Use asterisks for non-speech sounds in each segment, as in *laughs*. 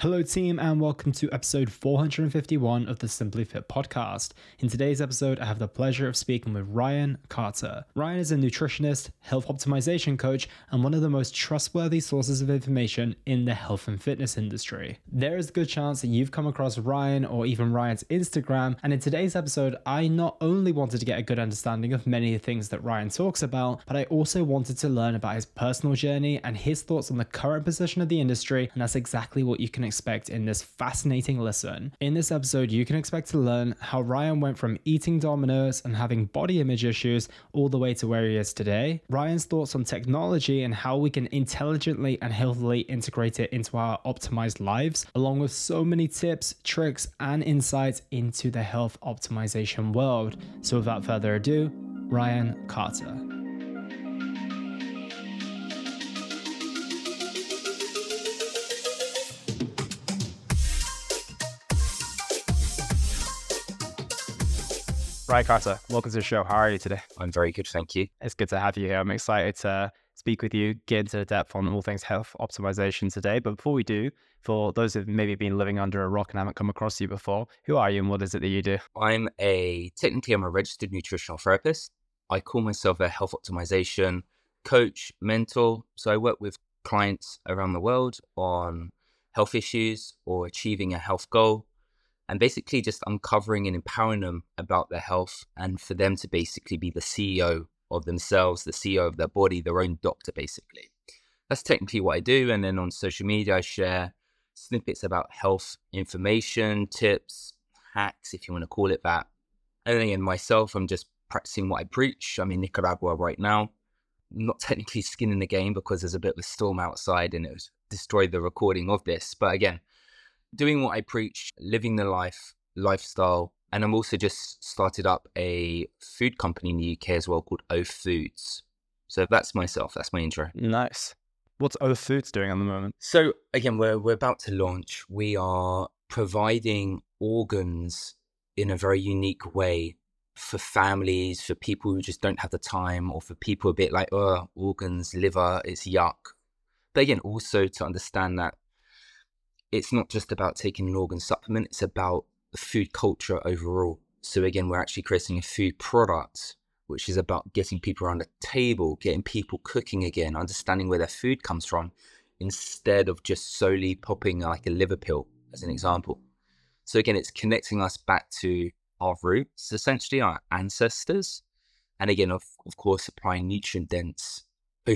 Hello, team, and welcome to episode 451 of the Simply Fit podcast. In today's episode, I have the pleasure of speaking with Ryan Carter. Ryan is a nutritionist, health optimization coach, and one of the most trustworthy sources of information in the health and fitness industry. There is a good chance that you've come across Ryan or even Ryan's Instagram, and in today's episode, I not only wanted to get a good understanding of many of the things that Ryan talks about, but I also wanted to learn about his personal journey and his thoughts on the current position of the industry, and that's exactly what you can expect in this fascinating listen. In this episode, you can expect to learn how Ryan went from eating Domino's and having body image issues all the way to where he is today, Ryan's thoughts on technology and how we can intelligently and healthily integrate it into our optimized lives, along with so many tips, tricks, and insights into the health optimization world. So, without further ado, Ryan Carter. Ryan Carter, welcome to the show. How are you today? I'm very good, thank you. It's good to have you here. I'm excited to speak with you, get into the depth on all things health optimization today. But before we do, for those who've maybe been living under a rock and haven't come across you before, who are you and what is it that you do? I'm a technically I'm a registered nutritional therapist. I call myself a health optimization coach, mentor. So I work with clients around the world on health issues or achieving a health goal and basically just uncovering and empowering them about their health and for them to basically be the CEO of themselves, the CEO of their body, their own doctor, basically. That's technically what I do. And then on social media, I share snippets about health information, tips, hacks, if you want to call it that. And then again, myself, I'm just practicing what I preach. I'm in Nicaragua right now. Not technically skin in the game because there's a bit of a storm outside and it was destroyed the recording of this. But again, doing what I preach, living the life, lifestyle. And I'm also just started up a food company in the UK as well called O Foods. So that's myself. That's my intro. Nice. What's O Foods doing at the moment? So again, we're we're about to launch. We are providing organs in a very unique way for families, for people who just don't have the time, or for people a bit like, oh, organs, liver, it's yuck. But again, also to understand that it's not just about taking an organ supplement, it's about the food culture overall. So again, we're actually creating a food product which is about getting people around a table, getting people cooking again, understanding where their food comes from, instead of just solely popping like a liver pill, as an example. So again, it's connecting us back to our roots, essentially our ancestors, and again, of, of course, applying nutrient dense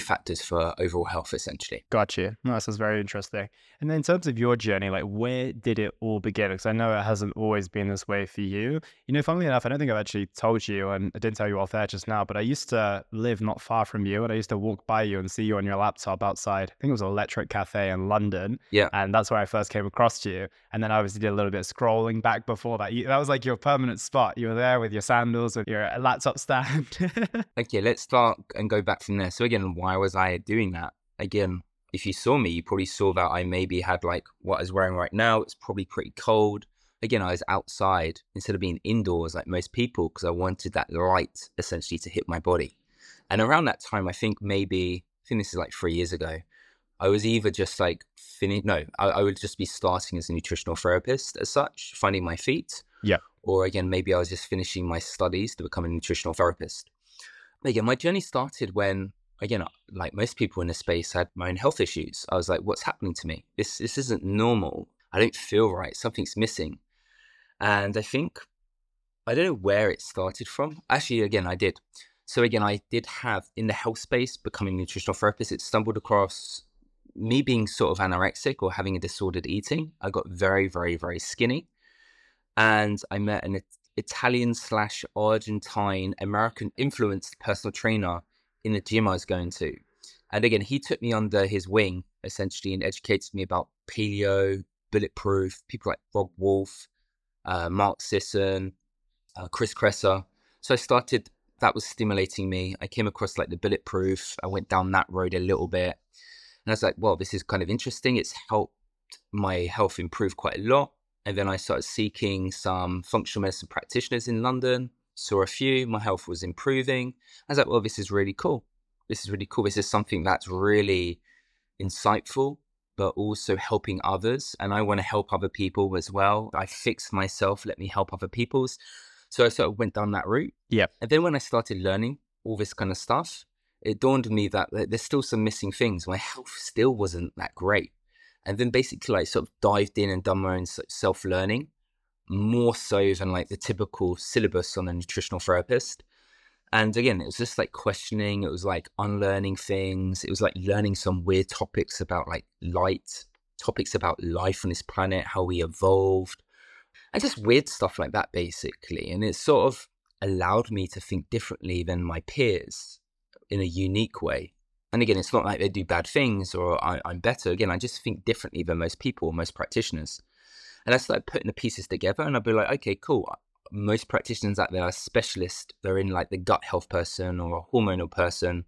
factors for overall health, essentially. Got you. No, this is very interesting. And then in terms of your journey, like where did it all begin? Because I know it hasn't always been this way for you. You know, funnily enough, I don't think I've actually told you, and I didn't tell you off there just now, but I used to live not far from you, and I used to walk by you and see you on your laptop outside. I think it was an Electric Cafe in London. Yeah. And that's where I first came across you. And then I obviously did a little bit of scrolling back before that. You, that was like your permanent spot. You were there with your sandals, with your laptop stand. *laughs* okay, let's start and go back from there. So again, Um, why was I doing that? Again, if you saw me, you probably saw that I maybe had like what I was wearing right now. It's probably pretty cold. Again, I was outside instead of being indoors like most people because I wanted that light essentially to hit my body. And around that time, I think maybe, I think this is like three years ago, I was either just like finished, no, I, I would just be starting as a nutritional therapist as such, finding my feet. Yeah. Or again, maybe I was just finishing my studies to become a nutritional therapist. But again, my journey started when again, uh, like most people in the space, had my own health issues. I was like, what's happening to me? This this isn't normal. I don't feel right. Something's missing. And I think I don't know where it started from. Actually, again, I did. So again, I did have in the health space becoming a nutritional therapist. It stumbled across me being sort of anorexic or having a disordered eating. I got very, very, very skinny, and I met an Italian slash Argentine American influenced personal trainer in the gym I was going to. And again, he took me under his wing essentially and educated me about paleo, bulletproof, people like Robb Wolf, uh, Mark Sisson, uh, Chris Kresser. So I started, that was stimulating me. I came across like the bulletproof. I went down that road a little bit. And I was like, well, this is kind of interesting. It's helped my health improve quite a lot. And then I started seeking some functional medicine practitioners in London saw a few, my health was improving. I was like, well, this is really cool. This is really cool. This is something that's really insightful but also helping others. And I want to help other people as well. I fixed myself, let me help other people's. So I sort of went down that route. Yeah. And then when I started learning all this kind of stuff, it dawned on me that there's still some missing things. My health still wasn't that great. And then basically, I sort of dived in and done my own self learning more so than like the typical syllabus on a nutritional therapist. And again, it was just like questioning, it was like unlearning things, it was like learning some weird topics about like light, topics about life on this planet, how we evolved, and just weird stuff like that, basically. And it sort of allowed me to think differently than my peers in a unique way. And again, it's not like they do bad things or I, am better. Again, I just think differently than most people, most practitioners. And I started putting the pieces together and I'd be like, okay, cool. Most practitioners out there are specialists. They're in like the gut health person or a hormonal person.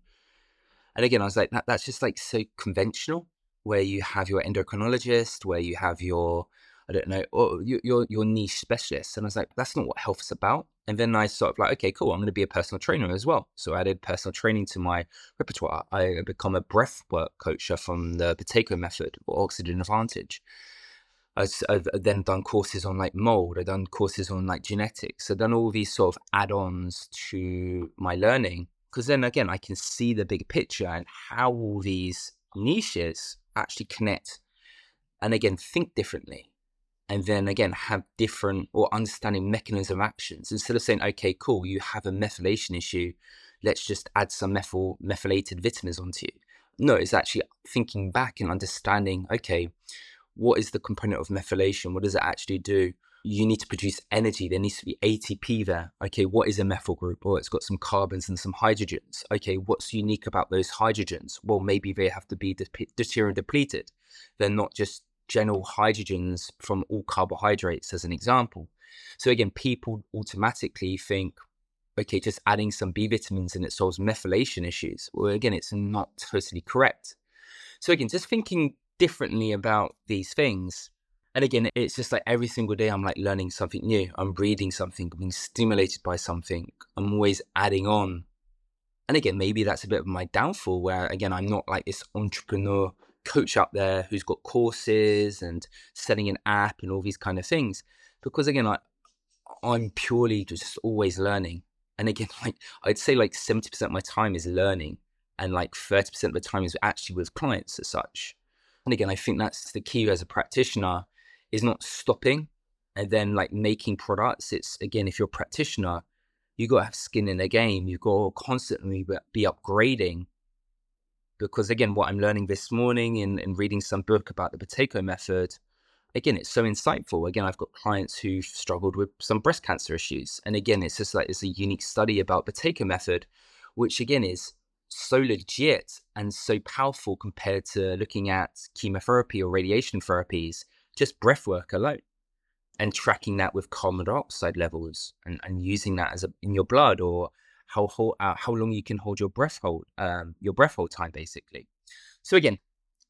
And again, I was like, that, that's just like so conventional where you have your endocrinologist, where you have your, I don't know, or your, your niche specialist. And I was like, that's not what health is about. And then I sort of like, okay, cool, I'm going to be a personal trainer as well. So I added personal training to my repertoire. I become a breath work coach from the Buteyko method or Oxygen Advantage. I've uh, then done courses on like mold. I've done courses on like genetics. I've done all these sort of add-ons to my learning because then again, I can see the big picture and how all these niches actually connect, and again think differently, and then again have different or understanding mechanism actions instead of saying, okay, cool, you have a methylation issue, let's just add some methyl methylated vitamins onto you. No, it's actually thinking back and understanding, okay what is the component of methylation? What does it actually do? You need to produce energy. There needs to be ATP there. Okay, what is a methyl group? Oh, it's got some carbons and some hydrogens. Okay, what's unique about those hydrogens? Well, maybe they have to be deuterium depleted. They're not just general hydrogens from all carbohydrates, as an example. So, again, people automatically think, okay, just adding some B vitamins and it solves methylation issues. Well, again, it's not totally correct. So, again, just thinking differently about these things. And again, it's just like every single day I'm like learning something new. I'm reading something, I'm being stimulated by something. I'm always adding on. And again, maybe that's a bit of my downfall where again, I'm not like this entrepreneur coach out there who's got courses and selling an app and all these kind of things. Because again, I I'm purely just always learning. And again, *laughs* like I'd say like 70% of my time is learning and like 30% of the time is actually with clients as such. And again, I think that's the key as a practitioner is not stopping and then like making products. It's again, if you're a practitioner, you got to have skin in the game. You got to constantly be upgrading. Because again, what I'm learning this morning in, in reading some book about the Buteyko method, again, it's so insightful. Again, I've got clients who've struggled with some breast cancer issues. And again, it's just like it's a unique study about Buteyko method, which again is so legit and so powerful compared to looking at chemotherapy or radiation therapies, just breath work alone and tracking that with carbon dioxide levels and, and using that as a, in your blood or how uh, how long you can hold your breath hold um, your breath hold time basically. So again,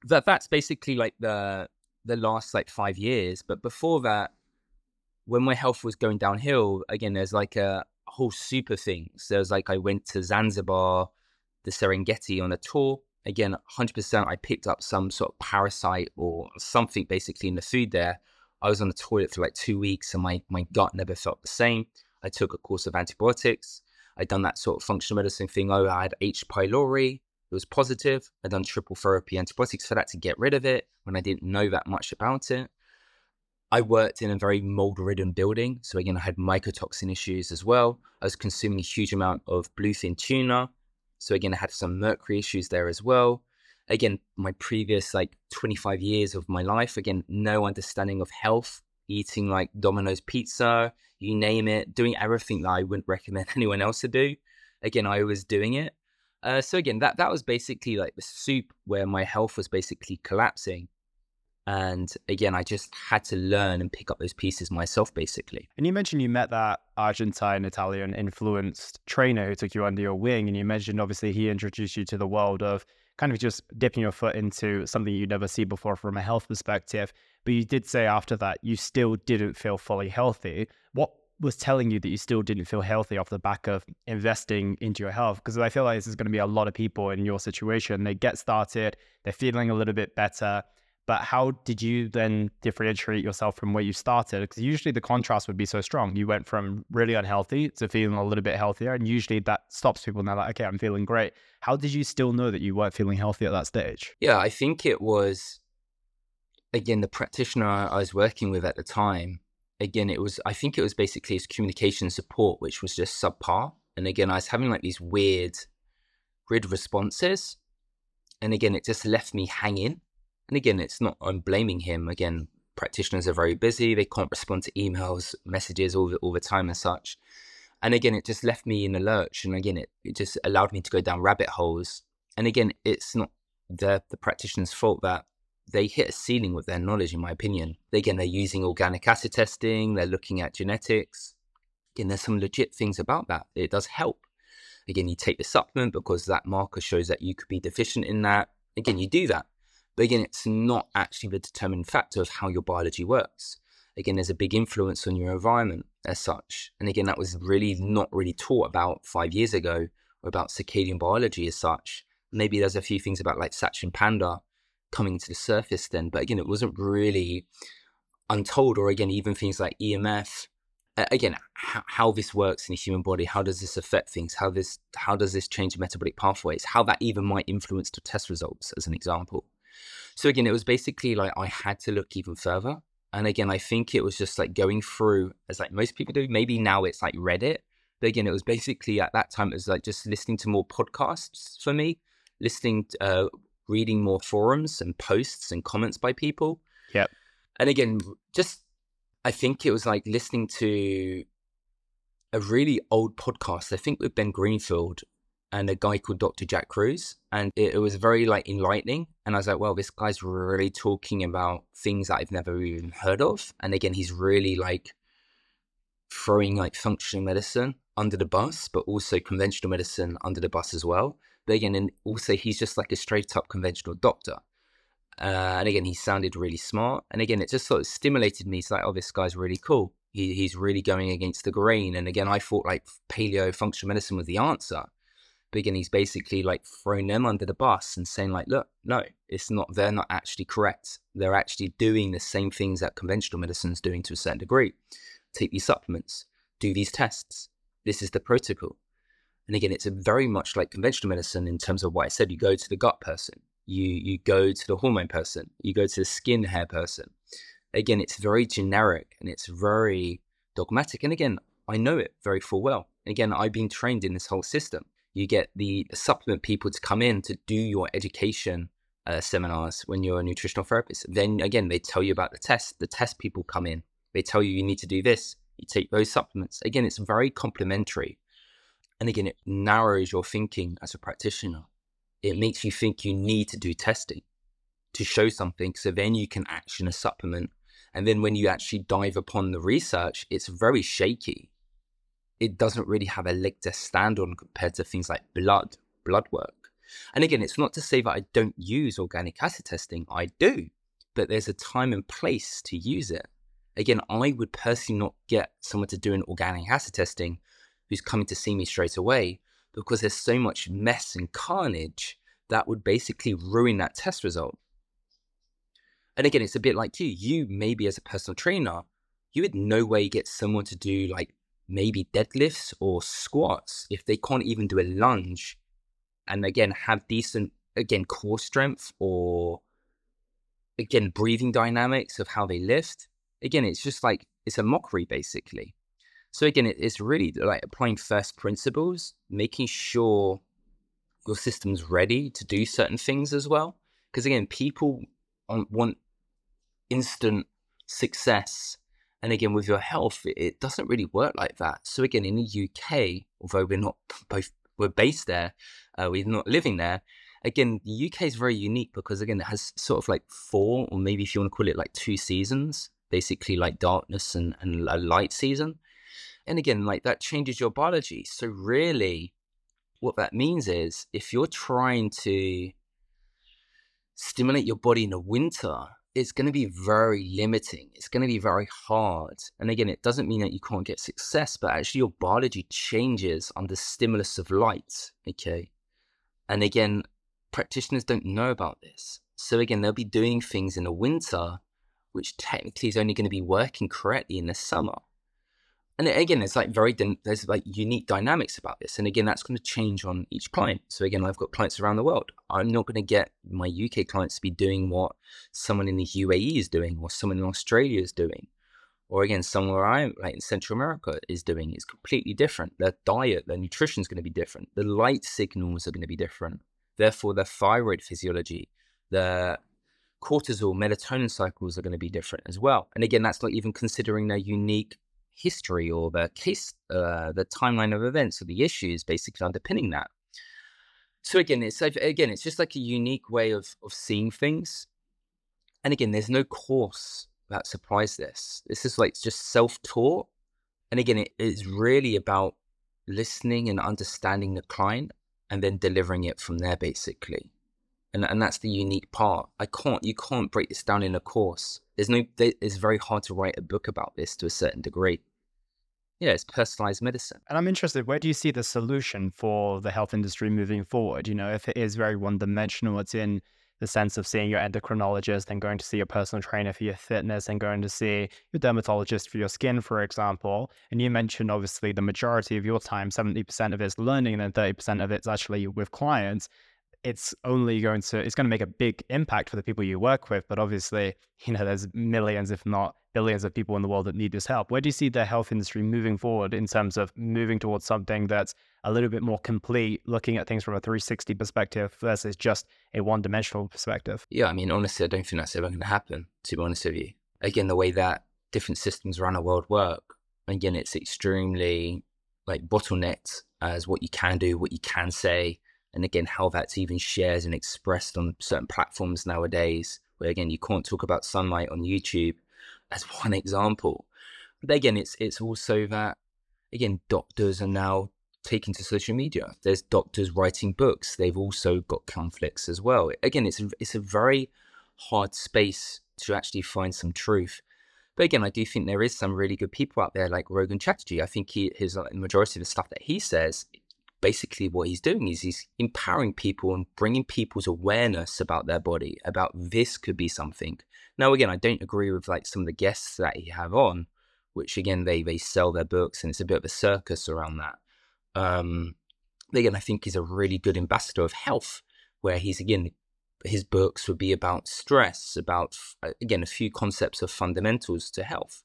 that that's basically like the the last like five years. But before that, when my health was going downhill, again, there's like a whole super things. There's like I went to Zanzibar the Serengeti on a tour. Again, 100% I picked up some sort of parasite or something basically in the food there. I was on the toilet for like two weeks and my, my gut never felt the same. I took a course of antibiotics. I'd done that sort of functional medicine thing. Oh, I had H. pylori. It was positive. I'd done triple therapy antibiotics for that to get rid of it when I didn't know that much about it. I worked in a very mold ridden building. So, again, I had mycotoxin issues as well. I was consuming a huge amount of bluefin tuna. So again, I had some mercury issues there as well. Again, my previous like 25 years of my life, again, no understanding of health, eating like Domino's pizza, you name it, doing everything that I wouldn't *laughs* recommend anyone else to do. Again, I was doing it. Uh, so again, that that was basically like the soup where my health was basically collapsing. And again, I just had to learn and pick up those pieces myself, basically. And you mentioned you met that Argentine Italian influenced trainer who took you under your wing. And you mentioned obviously he introduced you to the world of kind of just dipping your foot into something you'd never see before from a health perspective. But you did say after that you still didn't feel fully healthy. What was telling you that you still didn't feel healthy off the back of investing into your health? Because I feel like this is going to be a lot of people in your situation. They get started, they're feeling a little bit better But how did you then differentiate yourself from where you started? Because usually the contrast would be so strong. You went from really unhealthy to feeling a little bit healthier. And usually that stops people now, like, okay, I'm feeling great. How did you still know that you weren't feeling healthy at that stage? Yeah, I think it was, again, the practitioner I was working with at the time. Again, it was, I think it was basically his communication support, which was just subpar. And again, I was having like these weird, weird responses. And again, it just left me hanging and again, it's not, I'm blaming him. Again, practitioners are very busy. They can't respond to emails, messages all the, all the time and such. And again, it just left me in a lurch. And again, it, it just allowed me to go down rabbit holes. And again, it's not the, the practitioner's fault that they hit a ceiling with their knowledge, in my opinion. Again, they're using organic acid testing, they're looking at genetics. Again, there's some legit things about that. It does help. Again, you take the supplement because that marker shows that you could be deficient in that. Again, you do that. But again, it's not actually the determining factor of how your biology works. Again, there's a big influence on your environment as such. And again, that was really not really taught about five years ago or about circadian biology as such. Maybe there's a few things about like Sachin Panda coming to the surface then, but again, it wasn't really untold, or again, even things like EMF. Again, how, how this works in the human body, how does this affect things, how this how does this change metabolic pathways, how that even might influence the test results, as an example. So again, it was basically like I had to look even further. And again, I think it was just like going through as like most people do. Maybe now it's like Reddit. But again, it was basically at that time, it was like just listening to more podcasts for me, listening, uh, reading more forums and posts and comments by people. Yep. And again, just I think it was like listening to a really old podcast, I think with Ben Greenfield and a guy called Dr. Jack Kruse. And it, it, was very like enlightening. And I was like, well, this guy's really talking about things that I've never even heard of. And again, he's really like throwing like functional medicine under the bus, but also conventional medicine under the bus as well. But again, and also he's just like a straight up conventional doctor. Uh, and again, he sounded really smart. And again, it just sort of stimulated me. It's like, oh, this guy's really cool. He, he's really going against the grain. And again, I thought like paleo functional medicine was the answer he's basically like throwing them under the bus and saying like look no it's not they're not actually correct. They're actually doing the same things that conventional medicine is doing to a certain degree. Take these supplements do these tests. This is the protocol. And again it's very much like conventional medicine in terms of what i said. You go to the gut person. You you go to the hormone person. You go to the skin hair person. Again it's very generic and it's very dogmatic. And again i know it very full well. Again i've been trained in this whole system you get the supplement people to come in to do your education uh, seminars when you're a nutritional therapist. Then again, they tell you about the test. The test people come in. They tell you you need to do this. You take those supplements. Again, it's very complementary. And again, it narrows your thinking as a practitioner. It makes you think you need to do testing to show something. So then you can action a supplement. And then when you actually dive upon the research, it's very shaky it doesn't really have a leg to stand on compared to things like blood, blood work. And again, it's not to say that I don't use organic acid testing, I do, but there's a time and place to use it. Again, I would personally not get someone to do an organic acid testing who's coming to see me straight away because there's so much mess and carnage that would basically ruin that test result. And again, it's a bit like you. You, maybe as a personal trainer, you would no way get someone to do like maybe deadlifts or squats if they can't even do a lunge and again have decent again core strength or again breathing dynamics of how they lift. Again it's just like it's a mockery basically. So again it's really like applying first principles making sure your system's ready to do certain things as well. Because again people want instant success and again, with your health, it doesn't really work like that. So again, in the UK, although we're not *laughs* both we're based there, uh, we're not living there. Again, the UK is very unique because again, it has sort of like four, or maybe if you want to call it like two seasons, basically like darkness and, and a light season. And again, like that changes your biology. So really, what that means is if you're trying to stimulate your body in the winter it's going to be very limiting. It's going to be very hard. And again, it doesn't mean that you can't get success, but actually your biology changes under stimulus of light. Okay. And again, practitioners don't know about this. So again, they'll be doing things in the winter, which technically is only going to be working correctly in the summer. And again, there's like very there's like unique dynamics about this, and again, that's going to change on each client. So again, I've got clients around the world. I'm not going to get my UK clients to be doing what someone in the UAE is doing, or someone in Australia is doing, or again, somewhere I'm like in Central America is doing is completely different. Their diet, their nutrition is going to be different. The light signals are going to be different. Therefore, their thyroid physiology, their cortisol, melatonin cycles are going to be different as well. And again, that's not even considering their unique history or the case, uh, the timeline of events or the issues basically underpinning that. So again, it's again, it's just like a unique way of of seeing things. And again, there's no course that supplies this. This is like just self taught. And again, it is really about listening and understanding the client and then delivering it from there, basically. And, and that's the unique part. I can't, you can't break this down in a course. There's no, it's very hard to write a book about this to a certain degree. Yeah, it's personalized medicine. And I'm interested, where do you see the solution for the health industry moving forward? You know, if it is very one dimensional, it's in the sense of seeing your endocrinologist and going to see your personal trainer for your fitness and going to see your dermatologist for your skin, for example. And you mentioned obviously the majority of your time, 70% of it's learning and then 30% of it's actually with clients it's only going to it's going to make a big impact for the people you work with but obviously *laughs* you know there's millions if not billions of people in the world that need this help. Where do you see the health industry moving forward in terms of moving towards something that's a little bit more complete looking at things from a 360 perspective versus just a one-dimensional perspective? Yeah i mean honestly i don't think that's ever going to happen to be honest with you. Again the way that different systems around the world work again it's extremely like bottlenecked as what you can do what you can say and again how that's even shared and expressed on certain platforms nowadays where again you can't talk about sunlight on youtube as *laughs* one example. But again it's it's also that again doctors are now taken to social media. There's doctors writing books. They've also got conflicts as well. Again it's it's a very hard space to actually find some truth. But again, I do think there is some really good people out there like Rangan Chatterjee. I think he his majority of the stuff that he says basically what he's doing is he's empowering people and bringing people's awareness about their body about this could be something. Now again i don't agree with like some of the guests that he have on which again they they sell their books and it's a bit of a circus around that. Um again i think he's a really good ambassador of health where he's again his books would be about stress about uh, again a few concepts of fundamentals to health.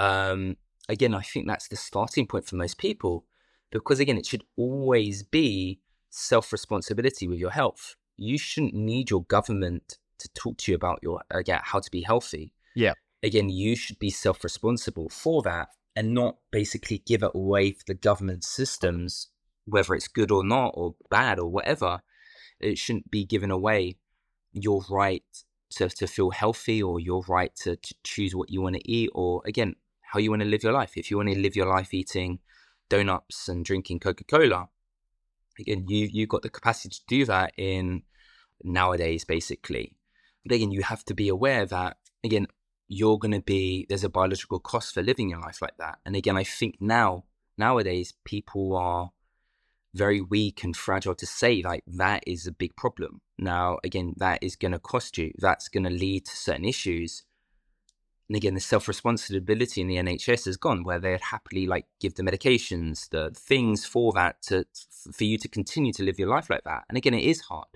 Um again i think that's the starting point for most people because again, it should always be self responsibility with your health. You shouldn't need your government to talk to you about your uh, again how to be healthy. Yeah. Again, you should be self responsible for that and not basically give it away for the government systems, whether it's good or not or bad or whatever. It shouldn't be given away your right to, to feel healthy or your right to, to choose what you want to eat or again how you want to live your life. If you want to live your life eating donuts and drinking Coca Cola. Again, you you got the capacity to do that in nowadays, basically. But again, you have to be aware that again you're going to be there's a biological cost for living your life like that. And again, I think now nowadays people are very weak and fragile to say like that is a big problem. Now, again, that is going to cost you. That's going to lead to certain issues and again, the self responsibility in the NHS has gone, where they'd happily like give the medications, the things for that to for you to continue to live your life like that. And again, it is hard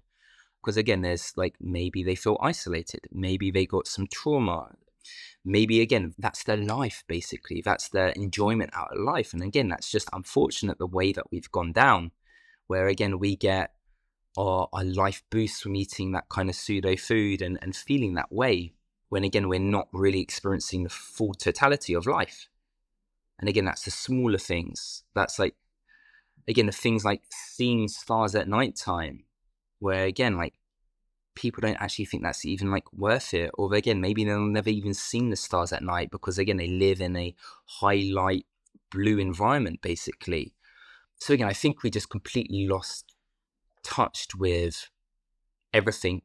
because again, there's like maybe they feel isolated, maybe they got some trauma, maybe again that's their life basically, that's their enjoyment out of life. And again, that's just unfortunate the way that we've gone down, where again we get our, our life boost from eating that kind of pseudo food and, and feeling that way when again we're not really experiencing the full totality of life. And again that's the smaller things. That's like again the things like seeing stars at night time where again like people don't actually think that's even like worth it. Or again maybe they'll never even seen the stars at night because again they live in a high light blue environment basically. So again i think we just completely lost touched with everything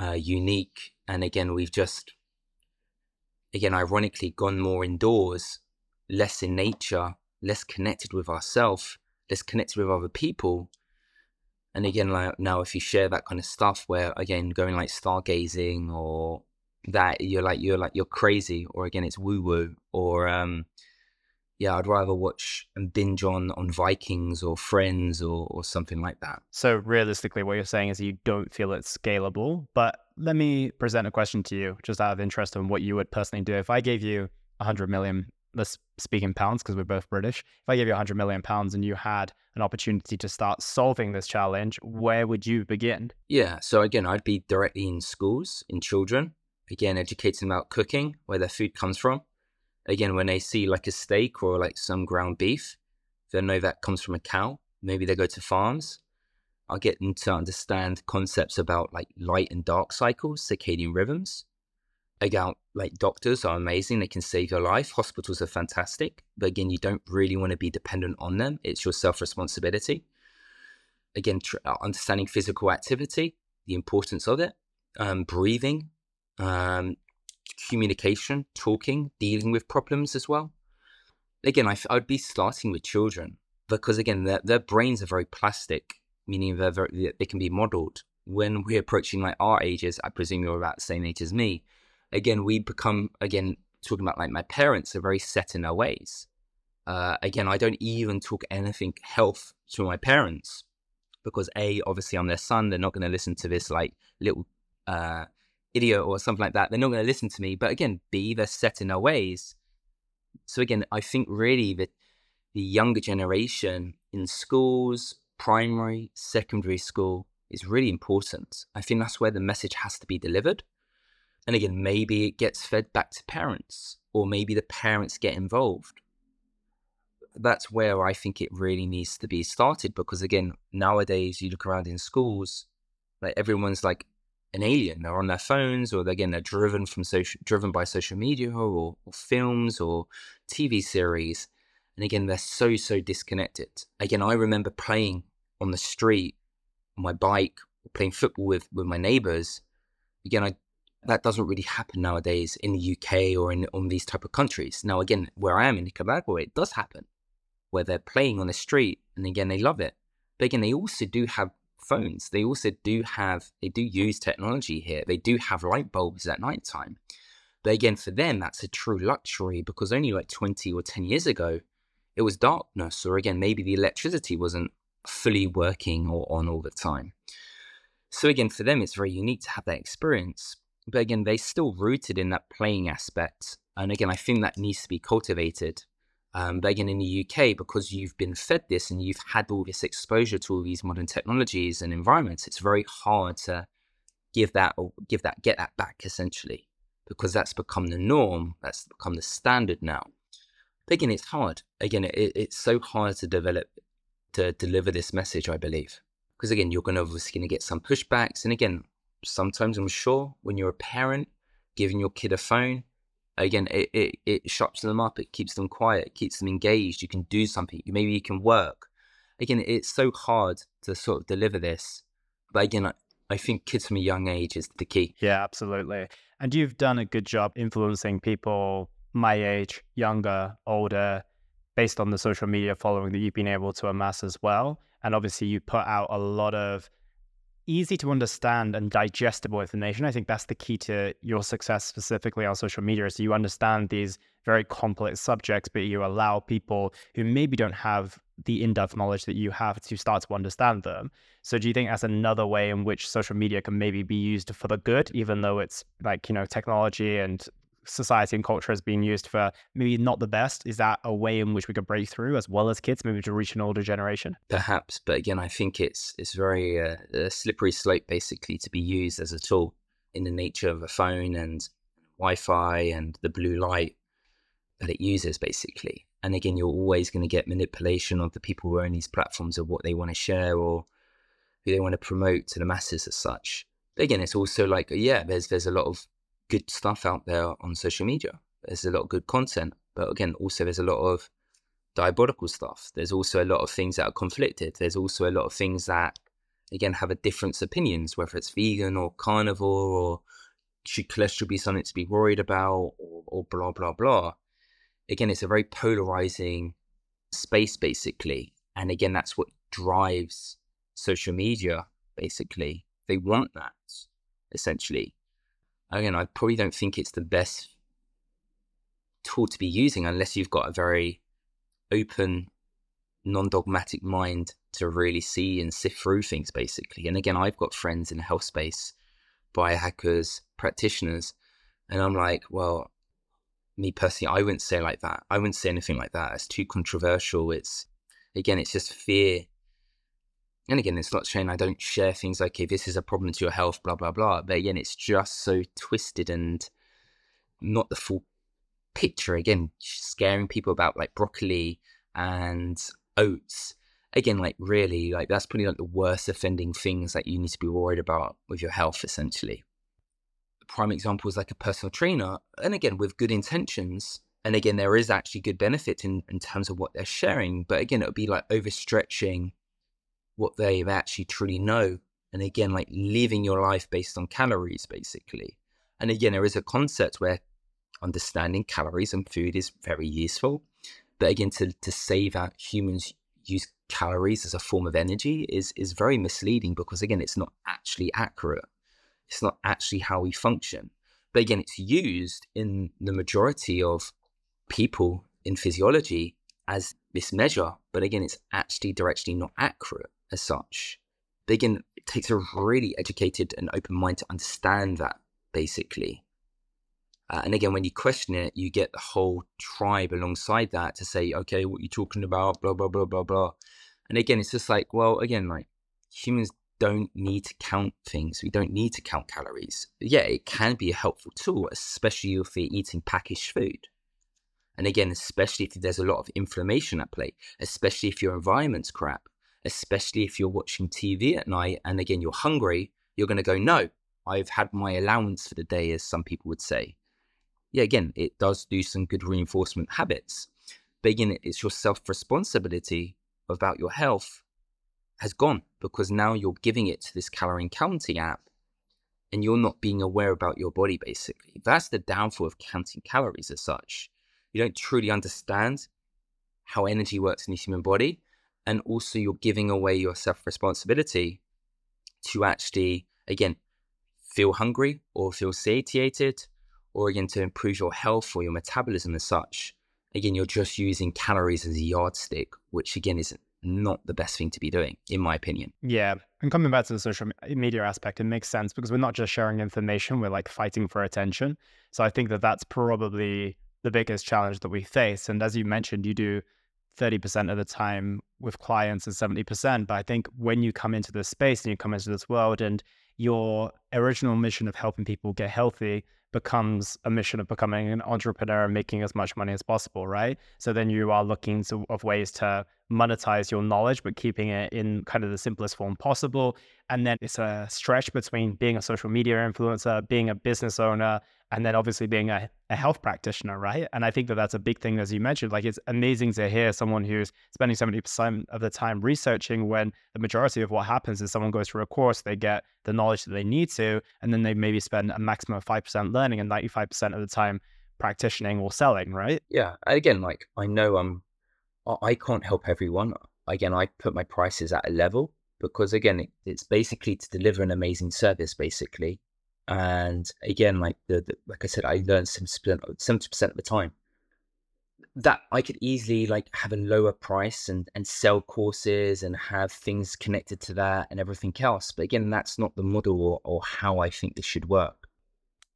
uh, unique. And again, we've just, again, ironically, gone more indoors, less in nature, less connected with ourselves, less connected with other people. And again, like now, if you share that kind of stuff, where again going like stargazing or that, you're like you're like you're crazy, or again it's woo woo, or um, yeah, I'd rather watch and binge on on Vikings or Friends or or something like that. So realistically, what you're saying is you don't feel it's scalable. But let me present a question to you, just out of interest in what you would personally do if I gave you 100 million let's speak in pounds because we're both British. If I gave you 100 million pounds and you had an opportunity to start solving this challenge, where would you begin? Yeah. So again, I'd be directly in schools, in children, again, educating them about cooking, where their food comes from. Again, when they see like a steak or like some ground beef, they know that comes from a cow. Maybe they go to farms. I'll get them to understand concepts about like light and dark cycles, circadian rhythms again, like doctors are amazing. They can save your life. Hospitals are fantastic. But again, you don't really want to be dependent on them. It's your self responsibility. Again, tr- uh, understanding physical activity, the importance of it, um, breathing, um, communication, talking, dealing with problems as well. Again, I, would be starting with children because, again, their, their brains are very plastic, meaning they're very, they can be modeled. When we're approaching like our ages, I presume you're about the same age as me again, we become, again, talking about like my parents are very set in their ways. Uh, again, I don't even talk anything health to my parents because A, obviously I'm their son. They're not going to listen to this like little uh, idiot or something like that. They're not going to listen to me. But again, B, they're set in their ways. So again, I think really that the younger generation in schools, primary, secondary school is really important. I think that's where the message has to be delivered. And again, maybe it gets fed back to parents, or maybe the parents get involved. That's where I think it really needs to be started because, again, nowadays you look around in schools, like everyone's like an alien. They're on their phones, or again, they're driven from social, driven by social media, or, or films, or TV series. And again, they're so so disconnected. Again, I remember playing on the street on my bike, playing football with with my neighbors. Again, I that doesn't really happen nowadays in the UK or in on these type of countries. Now, again, where I am in Nicaragua, it does happen where they're playing on the street, and again, they love it. But again, they also do have phones. They also do have they do use technology here. They do have light bulbs at night time. But again, for them, that's a true luxury because only like 20 or 10 years ago, it was darkness, or again, maybe the electricity wasn't fully working or on all the time. So again, for them, it's very unique to have that experience but again, they're still rooted in that playing aspect. And again, I think that needs to be cultivated. Um, but again, in the UK, because you've been fed this and you've had all this exposure to all these modern technologies and environments, it's very hard to give that or give that get that back essentially, because that's become the norm. That's become the standard now. But again, it's hard. Again, it, it's so hard to develop to deliver this message. I believe because again, you're going to obviously going to get some pushbacks, and again, sometimes I'm sure when you're a parent, giving your kid a phone, again, it, it, it shuts them up, it keeps them quiet, keeps them engaged. You can do something, maybe you can work. Again, it's so hard to sort of deliver this. But again, I, I think kids from a young age is the key. Yeah, absolutely. And you've done a good job influencing people my age, younger, older, based on the social media following that you've been able to amass as well. And obviously, you put out a lot of easy to understand and digestible information. I think that's the key to your success specifically on social media is you understand these very complex subjects, but you allow people who maybe don't have the in-depth knowledge that you have to start to understand them. So do you think that's another way in which social media can maybe be used for the good, even though it's like, you know, technology and society and culture has been used for maybe not the best. Is that a way in which we could break through as well as kids, maybe to reach an older generation? Perhaps, but again, I think it's it's very uh, a slippery slope basically to be used as a tool in the nature of a phone and Wi-Fi and the blue light that it uses basically. And again, you're always going to get manipulation of the people who own these platforms of what they want to share or who they want to promote to the masses as such. But again, it's also like yeah, there's there's a lot of good stuff out there on social media. There's a lot of good content, but again, also there's a lot of diabolical stuff. There's also a lot of things that are conflicted. There's also a lot of things that, again, have a different opinions, whether it's vegan or carnivore or should cholesterol be something to be worried about or, or blah, blah, blah. Again, it's a very polarizing space, basically. And again, that's what drives social media, basically. They want that, essentially. Again, I probably don't think it's the best tool to be using unless you've got a very open, non dogmatic mind to really see and sift through things, basically. And again, I've got friends in the health space, biohackers, practitioners, and I'm like, well, me personally, I wouldn't say like that. I wouldn't say anything like that. It's too controversial. It's again, it's just fear. And again, it's not saying I don't share things like, okay, this is a problem to your health, blah, blah, blah. But again, it's just so twisted and not the full picture. Again, scaring people about like broccoli and oats. Again, like really, like that's probably like the worst offending things that you need to be worried about with your health, essentially. Prime example is like a personal trainer. And again, with good intentions, and again, there is actually good benefit in, in terms of what they're sharing. But again, it would be like overstretching what they actually truly know. And again, like living your life based on calories, basically. And again, there is a concept where understanding calories and food is very useful. But again, to, to say that humans use calories as a form of energy is, is very misleading because, again, it's not actually accurate. It's not actually how we function. But again, it's used in the majority of people in physiology as this measure, but again, it's actually directly not accurate as such. It takes a really educated and open mind to understand that, basically. Uh, and again, when you question it, you get the whole tribe alongside that to say, okay, what are you talking about? Blah, blah, blah, blah, blah. And again, it's just like, well, again, like humans don't need to count things. We don't need to count calories. Yeah, it can be a helpful tool, especially if you're eating packaged food. And again, especially if there's a lot of inflammation at play, especially if your environment's crap, especially if you're watching TV at night and again, you're hungry, you're going to go, no, I've had my allowance for the day, as some people would say. Yeah, again, it does do some good reinforcement habits. But again, it's your self responsibility about your health has gone because now you're giving it to this calorie counting app and you're not being aware about your body, basically. That's the downfall of counting calories as such you don't truly understand how energy works in the human body. And also, you're giving away your self responsibility to actually, again, feel hungry or feel satiated, or again, to improve your health or your metabolism as such. Again, you're just using calories as a yardstick, which again is not the best thing to be doing, in my opinion. Yeah. And coming back to the social media aspect, it makes sense because we're not just sharing information, we're like fighting for attention. So I think that that's probably the biggest challenge that we face. And as you mentioned, you do 30% of the time with clients and 70%. But I think when you come into this space and you come into this world and your original mission of helping people get healthy becomes a mission of becoming an entrepreneur and making as much money as possible, right? So then you are looking to, of ways to monetize your knowledge, but keeping it in kind of the simplest form possible. And then it's a stretch between being a social media influencer, being a business owner, and then obviously being a, a health practitioner, right? And I think that that's a big thing, as you mentioned. Like it's amazing to hear someone who's spending 70% of the time researching when the majority of what happens is someone goes through a course, they get the knowledge that they need to, and then they maybe spend a maximum of 5% learning and 95% of the time practicing or selling, right? Yeah. Again, like I know I'm, I can't help everyone. Again, I put my prices at a level because again, it's basically to deliver an amazing service, basically and again, like the, the like I said, I learned seventy percent of the time. That I could easily like have a lower price and and sell courses and have things connected to that and everything else. But again, that's not the model or, or how I think this should work.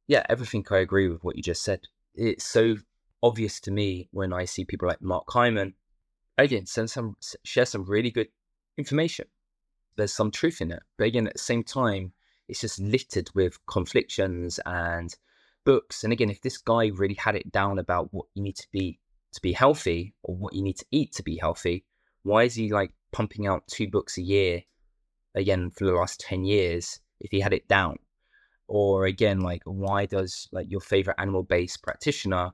Yeah, everything I agree with what you just said. It's so obvious to me when I see people like Mark Hyman. Again, send some share some really good information. There's some truth in it, but again, at the same time, it's just littered with conflictions and books. And again, if this guy really had it down about what you need to be to be healthy or what you need to eat to be healthy, why is he like pumping out two books a year again for the last 10 years if he had it down? Or again, like why does like your favorite animal based practitioner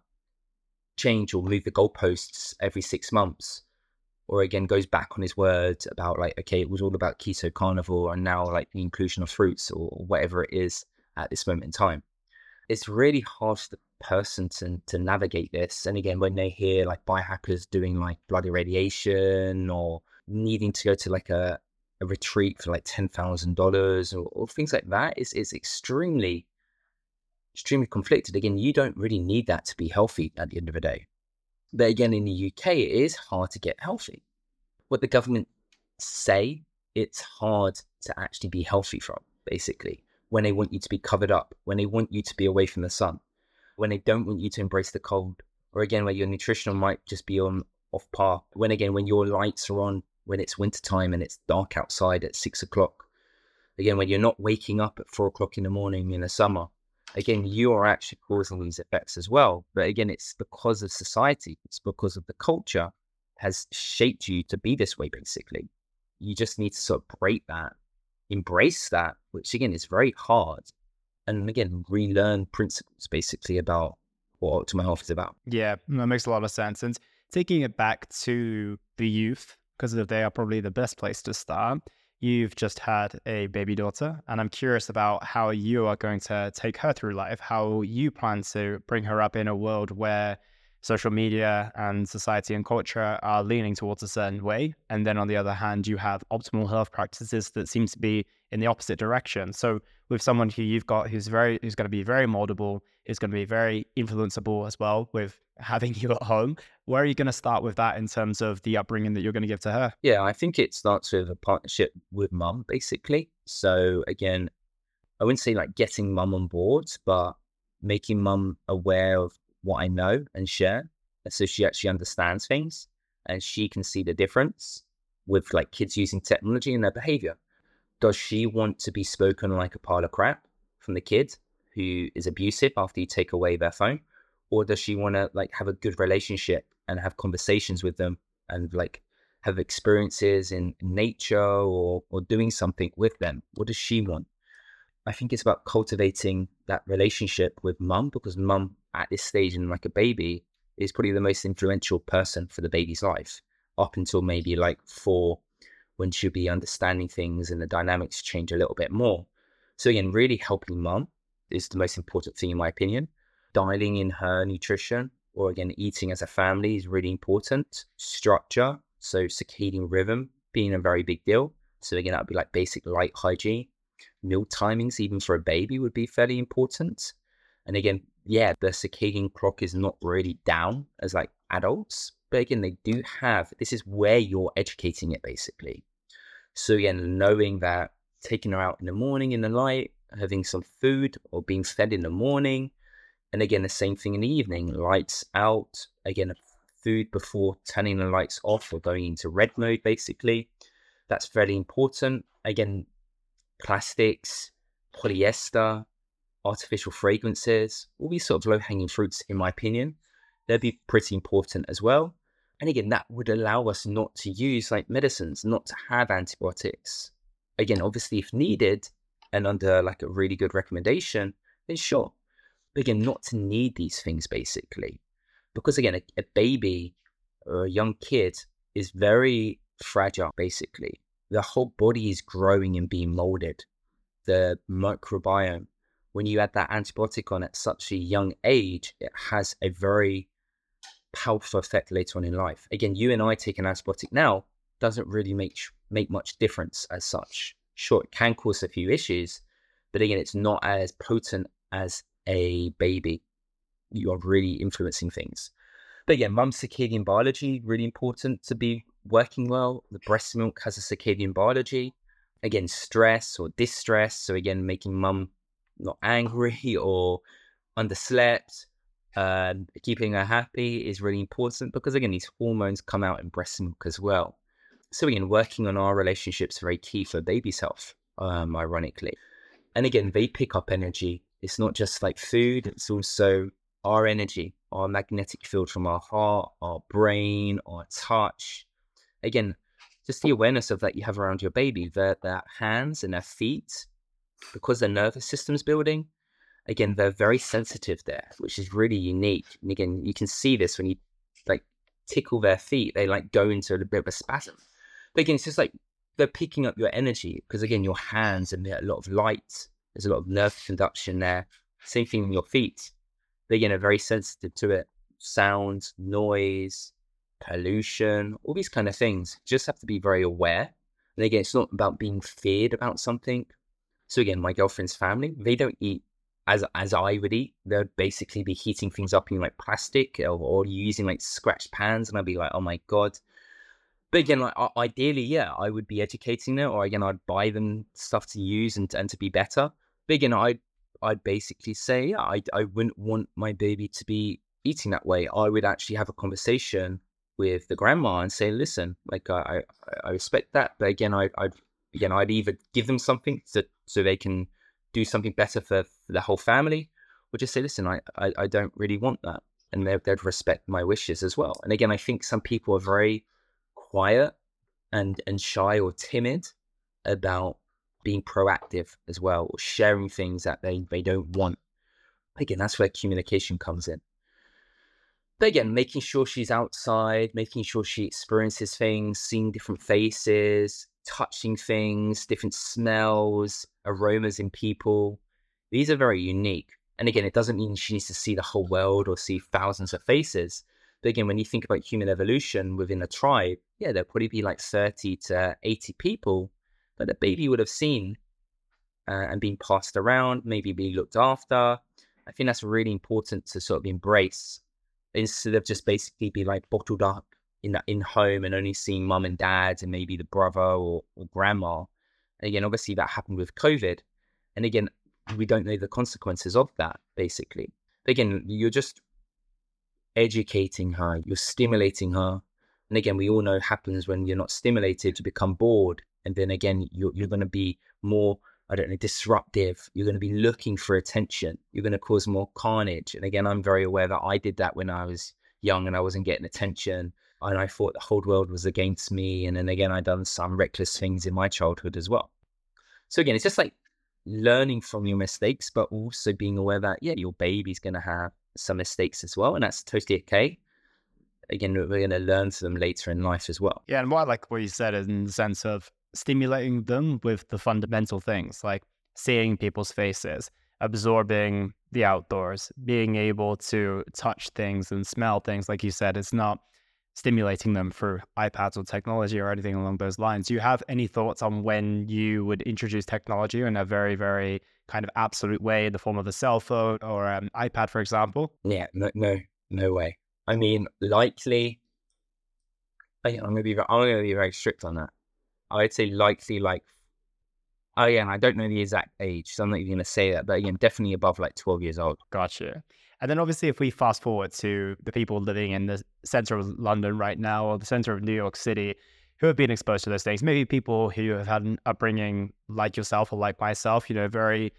change or move the goalposts every six months? Or again goes back on his words about like okay it was all about keto carnivore and now like the inclusion of fruits or whatever it is at this moment in time it's really hard for the person to, to navigate this and again when they hear like biohackers doing like blood irradiation or needing to go to like a a retreat for like ten thousand dollars or, or things like that is is extremely extremely conflicted. Again, you don't really need that to be healthy at the end of the day. But again, in the UK, it is hard to get healthy. What the government say, it's hard to actually be healthy from, basically, when they want you to be covered up, when they want you to be away from the sun, when they don't want you to embrace the cold, or again, where your nutritional might just be on off par. When again, when your lights are on, when it's wintertime and it's dark outside at six o'clock. Again, when you're not waking up at four o'clock in the morning in the summer, again, you are actually causing these effects as well. But again, it's because of society, it's because of the culture has shaped you to be this way, basically. You just need to sort of break that, embrace that, which again is very hard. And again, relearn principles basically about what optimal health is about. Yeah, that makes a lot of sense. And taking it back to the youth, because they are probably the best place to start you've just had a baby daughter, and I'm curious about how you are going to take her through life, how you plan to bring her up in a world where social media and society and culture are leaning towards a certain way. And then on the other hand, you have optimal health practices that seem to be in the opposite direction. So with someone who you've got who's very who's going to be very moldable, is going to be very influenceable as well with having you at home. Where are you going to start with that in terms of the upbringing that you're going to give to her? Yeah, I think it starts with a partnership with mum, basically. So again, I wouldn't say like getting mum on board, but making mum aware of what I know and share. So she actually understands things and she can see the difference with like kids using technology and their behavior. Does she want to be spoken like a pile of crap from the kid who is abusive after you take away their phone? or does she want to like have a good relationship and have conversations with them and like have experiences in nature or or doing something with them? What does she want? I think it's about cultivating that relationship with mum because mum at this stage and like a baby is probably the most influential person for the baby's life up until maybe like four when she'll be understanding things and the dynamics change a little bit more. So again really helping mum is the most important thing in my opinion dialing in her nutrition or again eating as a family is really important. Structure, so circadian rhythm being a very big deal. So again, that would be like basic light hygiene. Meal timings, even for a baby, would be fairly important. And again, yeah, the circadian clock is not really down as like adults, but again, they do have this is where you're educating it basically. So again, knowing that taking her out in the morning in the light, having some food or being fed in the morning, and again, the same thing in the evening lights out. Again, food before turning the lights off or going into red mode, basically. That's very important. Again, plastics, polyester, artificial fragrances, all these sort of low hanging fruits, in my opinion, they'd be pretty important as well. And again, that would allow us not to use like medicines, not to have antibiotics. Again, obviously, if needed and under like a really good recommendation, then sure, again, not to need these things basically. Because again, a, a baby or a young kid is very fragile basically. The whole body is growing and being molded. The microbiome, when you add that antibiotic on at such a young age, it has a very powerful effect later on in life. Again, you and I take an antibiotic now doesn't really make make much difference as such. Sure, it can cause a few issues, but again, it's not as potent as a baby, you are really influencing things. But yeah, mum's circadian biology, really important to be working well. The breast milk has a circadian biology. Again, stress or distress. So again, making mum not angry *laughs* or underslept, uh, keeping her happy is really important because again, these hormones come out in breast milk as well. So again, working on our relationships very key for baby's health, um, ironically. And again, they pick up energy it's not just like food, it's also our energy, our magnetic field from our heart, our brain, our touch. Again, just the awareness of that you have around your baby, their, their hands and their feet, because their nervous system's building, again, they're very sensitive there, which is really unique. And again, you can see this when you like tickle their feet, they like go into a bit of a spasm. But again, it's just like they're picking up your energy because again, your hands emit a lot of light there's a lot of nerve conduction there. Same thing in your feet. They're you know very sensitive to it. Sound, noise, pollution, all these kind of things. Just have to be very aware And again, it's not about being feared about something. So again, my girlfriend's family, they don't eat as as I would eat. They'd basically be heating things up in like plastic or, or using like scratch pans, and I'd be like, oh my god. But again, like ideally, yeah, I would be educating them, or again, I'd buy them stuff to use and and to be better. But again, I'd I'd basically say, yeah, I I wouldn't want my baby to be eating that way. I would actually have a conversation with the grandma and say, listen, like I I, I respect that, but again, I I'd again I'd either give them something to, so they can do something better for, for the whole family, or just say, listen, I, I, I don't really want that. And they'd, they'd respect my wishes as well. And again, I think some people are very quiet and, and shy or timid about being proactive as well, or sharing things that they, they don't want. Again, that's where communication comes in. But again, making sure she's outside, making sure she experiences things, seeing different faces, touching things, different smells, aromas in people. These are very unique. And again, it doesn't mean she needs to see the whole world or see thousands of faces. But again, when you think about human evolution within a tribe, yeah, there'll probably be like 30 to 80 people that the baby would have seen uh, and been passed around, maybe be looked after. I think that's really important to sort of embrace instead of just basically be like bottled up in that in home and only seeing mum and dad and maybe the brother or, or grandma. And again, obviously that happened with COVID. And again, we don't know the consequences of that, basically. But again, you're just educating her, you're stimulating her. And again, we all know happens when you're not stimulated to become bored. And then again, you're, you're going to be more, I don't know, disruptive. You're going to be looking for attention. You're going to cause more carnage. And again, I'm very aware that I did that when I was young and I wasn't getting attention and I thought the whole world was against me. And then again, I done some reckless things in my childhood as well. So again, it's just like learning from your mistakes, but also being aware that yeah, your baby's going to have some mistakes as well, and that's totally okay. Again, we're going to learn from them later in life as well. Yeah, and what I like what you said in the sense of stimulating them with the fundamental things like seeing people's faces, absorbing the outdoors, being able to touch things and smell things. Like you said, it's not stimulating them through iPads or technology or anything along those lines. Do you have any thoughts on when you would introduce technology in a very, very kind of absolute way in the form of a cell phone or an iPad, for example? Yeah, no, no, no way. I mean, likely. I'm gonna be. I'm gonna be very strict on that. I'd say likely, like. Oh yeah, and I don't know the exact age, so I'm not even gonna say that. But again, definitely above like 12 years old. Gotcha. And then obviously, if we fast forward to the people living in the center of London right now or the center of New York City who have been exposed to those things, maybe people who have had an upbringing like yourself or like myself, you know, very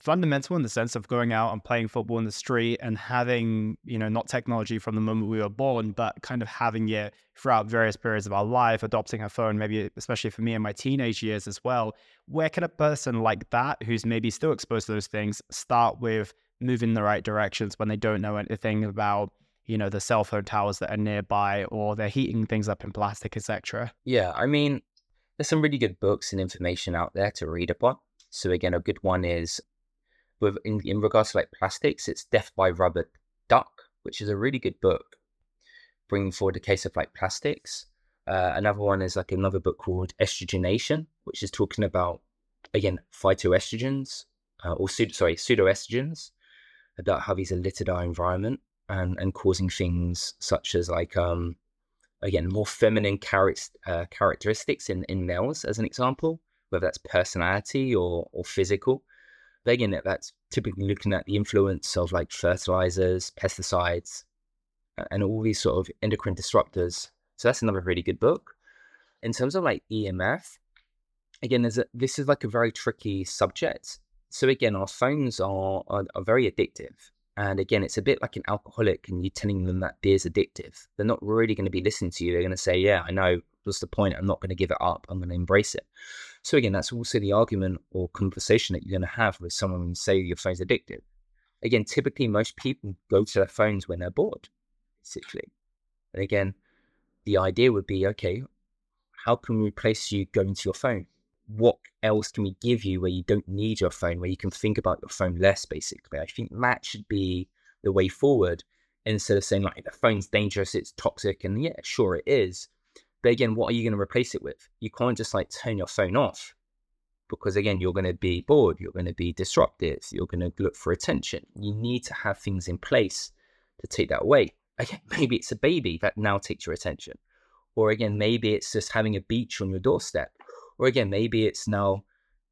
fundamental in the sense of going out and playing football in the street and having, you know, not technology from the moment we were born, but kind of having it throughout various periods of our life, adopting a phone, maybe especially for me in my teenage years as well. Where can a person like that, who's maybe still exposed to those things, start with moving in the right directions when they don't know anything about you know the cell phone towers that are nearby or they're heating things up in plastic etc yeah i mean there's some really good books and information out there to read upon so again a good one is with in, in regards to like plastics it's death by rubber duck which is a really good book bringing forward the case of like plastics. Uh, another one is like another book called Estrogeneration which is talking about again phytoestrogens uh, or pseudo, sorry pseudoestrogens about how these are littered our environment and, and causing things such as like um again more feminine char- uh, characteristics in, in males as an example whether that's personality or, or physical but again that's typically looking at the influence of like fertilizers pesticides and all these sort of endocrine disruptors so that's another really good book in terms of like emf again there's a, this is like a very tricky subject so again, our phones are, are, are very addictive. And again, it's a bit like an alcoholic and you're telling them that beer's addictive. They're not really going to be listening to you. They're going to say, yeah, I know. What's the point? I'm not going to give it up. I'm going to embrace it. So again, that's also the argument or conversation that you're going to have with someone when you say your phone's addictive. Again, typically most people go to their phones when they're bored, basically. And again, the idea would be, okay, how can we replace you going to your phone? what else can we give you where you don't need your phone, where you can think about your phone less, basically. I think that should be the way forward instead of saying like the phone's dangerous, it's toxic, and yeah, sure it is. But again, what are you going to replace it with? You can't just like turn your phone off because again, you're going to be bored, you're going to be disruptive, you're going to look for attention. You need to have things in place to take that away. Again, *laughs* maybe it's a baby that now takes your attention. Or again, maybe it's just having a beach on your doorstep. Or again, maybe it's now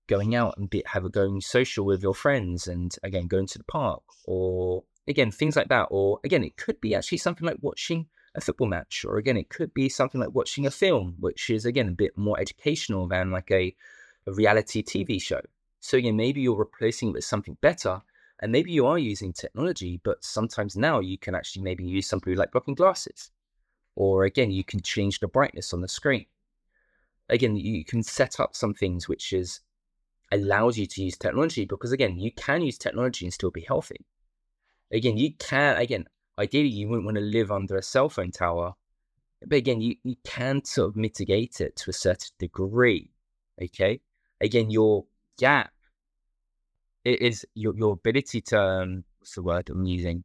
going out and be, have a going social with your friends and again, going to the park or again, things like that. Or again, it could be actually something like watching a football match. Or again, it could be something like watching a film, which is again a bit more educational than like a a reality TV show. So again, maybe you're replacing it with something better, and maybe you are using technology, but sometimes now you can actually maybe use something like blocking glasses. Or again, you can change the brightness on the screen. Again, you can set up some things which is allows you to use technology because again, you can use technology and still be healthy. Again, you can again, ideally you wouldn't want to live under a cell phone tower. But again, you, you can sort of mitigate it to a certain degree. Okay again, your gap is your, your ability to, um, what's the word I'm using?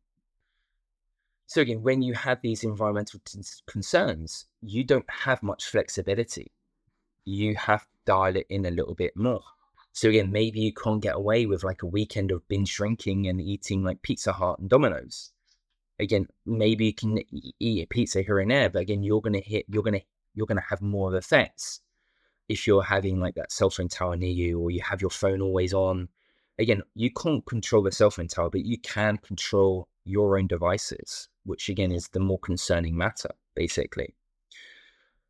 So again, when you have these environmental t- concerns, you don't have much flexibility. You have to dial it in a little bit more. So again, maybe you can't get away with like a weekend of binge drinking and eating like Pizza Hut and Domino's. Again, maybe you can eat a pizza here and there, but again, you're gonna hit, you're gonna, you're gonna have more effects if you're having like that cell phone tower near you or you have your phone always on. Again, you can't control the cell phone tower, but you can control your own devices, which again is the more concerning matter, basically.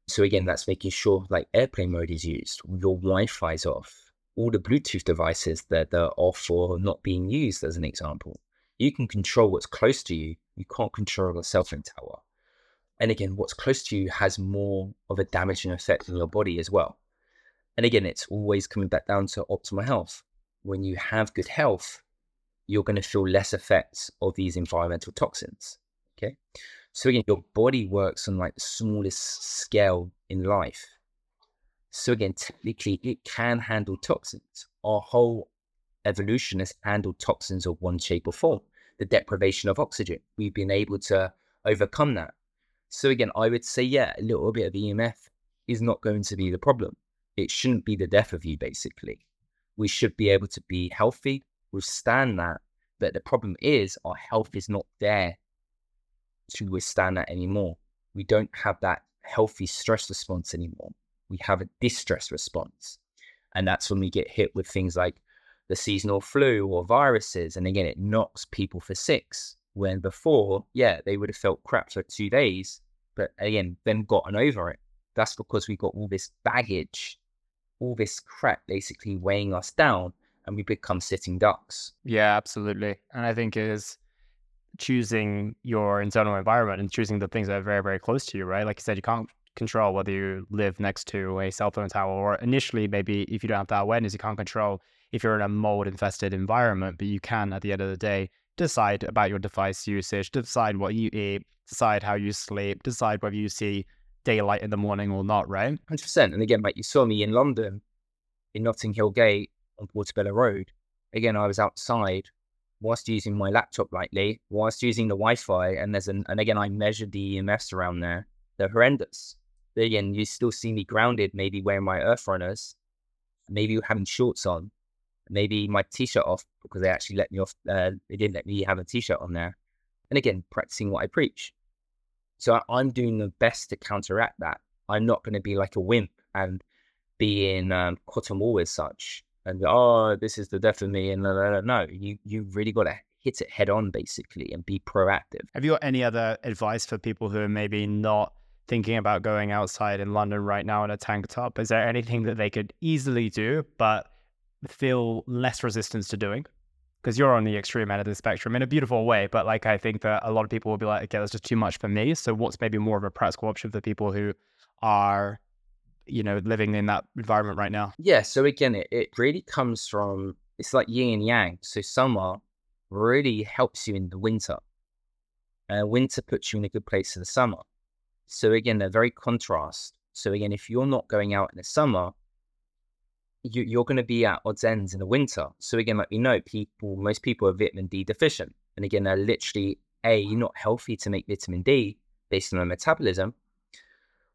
So again, that's making sure like airplane mode is used, your Wi-Fi's off, all the Bluetooth devices that are off or not being used, as an example. You can control what's close to you. You can't control the cell phone tower. And again, what's close to you has more of a damaging effect on your body as well. And again, it's always coming back down to optimal health. When you have good health, you're going to feel less effects of these environmental toxins. Okay. So again, your body works on like the smallest scale in life. So again, technically it can handle toxins. Our whole evolution has handled toxins of one shape or form. The deprivation of oxygen. We've been able to overcome that. So again, I would say, yeah, a little bit of EMF is not going to be the problem it shouldn't be the death of you, basically. We should be able to be healthy, withstand that. But the problem is, our health is not there to withstand that anymore. We don't have that healthy stress response anymore. We have a distress response. And that's when we get hit with things like the seasonal flu or viruses. And again, it knocks people for six. When before, yeah, they would have felt crap for two days, but again, then gotten over it. That's because we got all this baggage all this crap basically weighing us down and we become sitting ducks. Yeah, absolutely. And I think is choosing your internal environment and choosing the things that are very, very close to you, right? Like you said, you can't control whether you live next to a cell phone tower or initially maybe if you don't have that awareness, you can't control if you're in a mold infested environment, but you can at the end of the day decide about your device usage, decide what you eat, decide how you sleep, decide whether you see daylight in the morning or not, right? 100%. And again, mate, you saw me in London, in Notting Hill Gate on Portobello Road. Again, I was outside whilst using my laptop lightly, whilst using the Wi-Fi, and there's an, and again, I measured the EMFs around there. They're horrendous. Again, you still see me grounded, maybe wearing my Earth Runners, maybe having shorts on, maybe my t-shirt off because they actually let me off. Uh, they didn't let me have a t-shirt on there. And again, practicing what I preach. So I'm doing the best to counteract that. I'm not going to be like a wimp and be in um, cotton wool as such and oh, this is the death of me. And no, you you really got to hit it head on basically and be proactive. Have you got any other advice for people who are maybe not thinking about going outside in London right now in a tank top? Is there anything that they could easily do but feel less resistance to doing? because you're on the extreme end of the spectrum in a beautiful way. But like, I think that a lot of people will be like, okay, that's just too much for me. So what's maybe more of a practical option for people who are, you know, living in that environment right now? Yeah. So again, it, it really comes from, it's like yin and yang. So summer really helps you in the winter. Uh, winter puts you in a good place in the summer. So again, they're very contrast. So again, if you're not going out in the summer, you, are going to be at odds ends in the winter. So again, like we know, people, most people are vitamin D deficient, and again, they're literally a not healthy to make vitamin D based on their metabolism,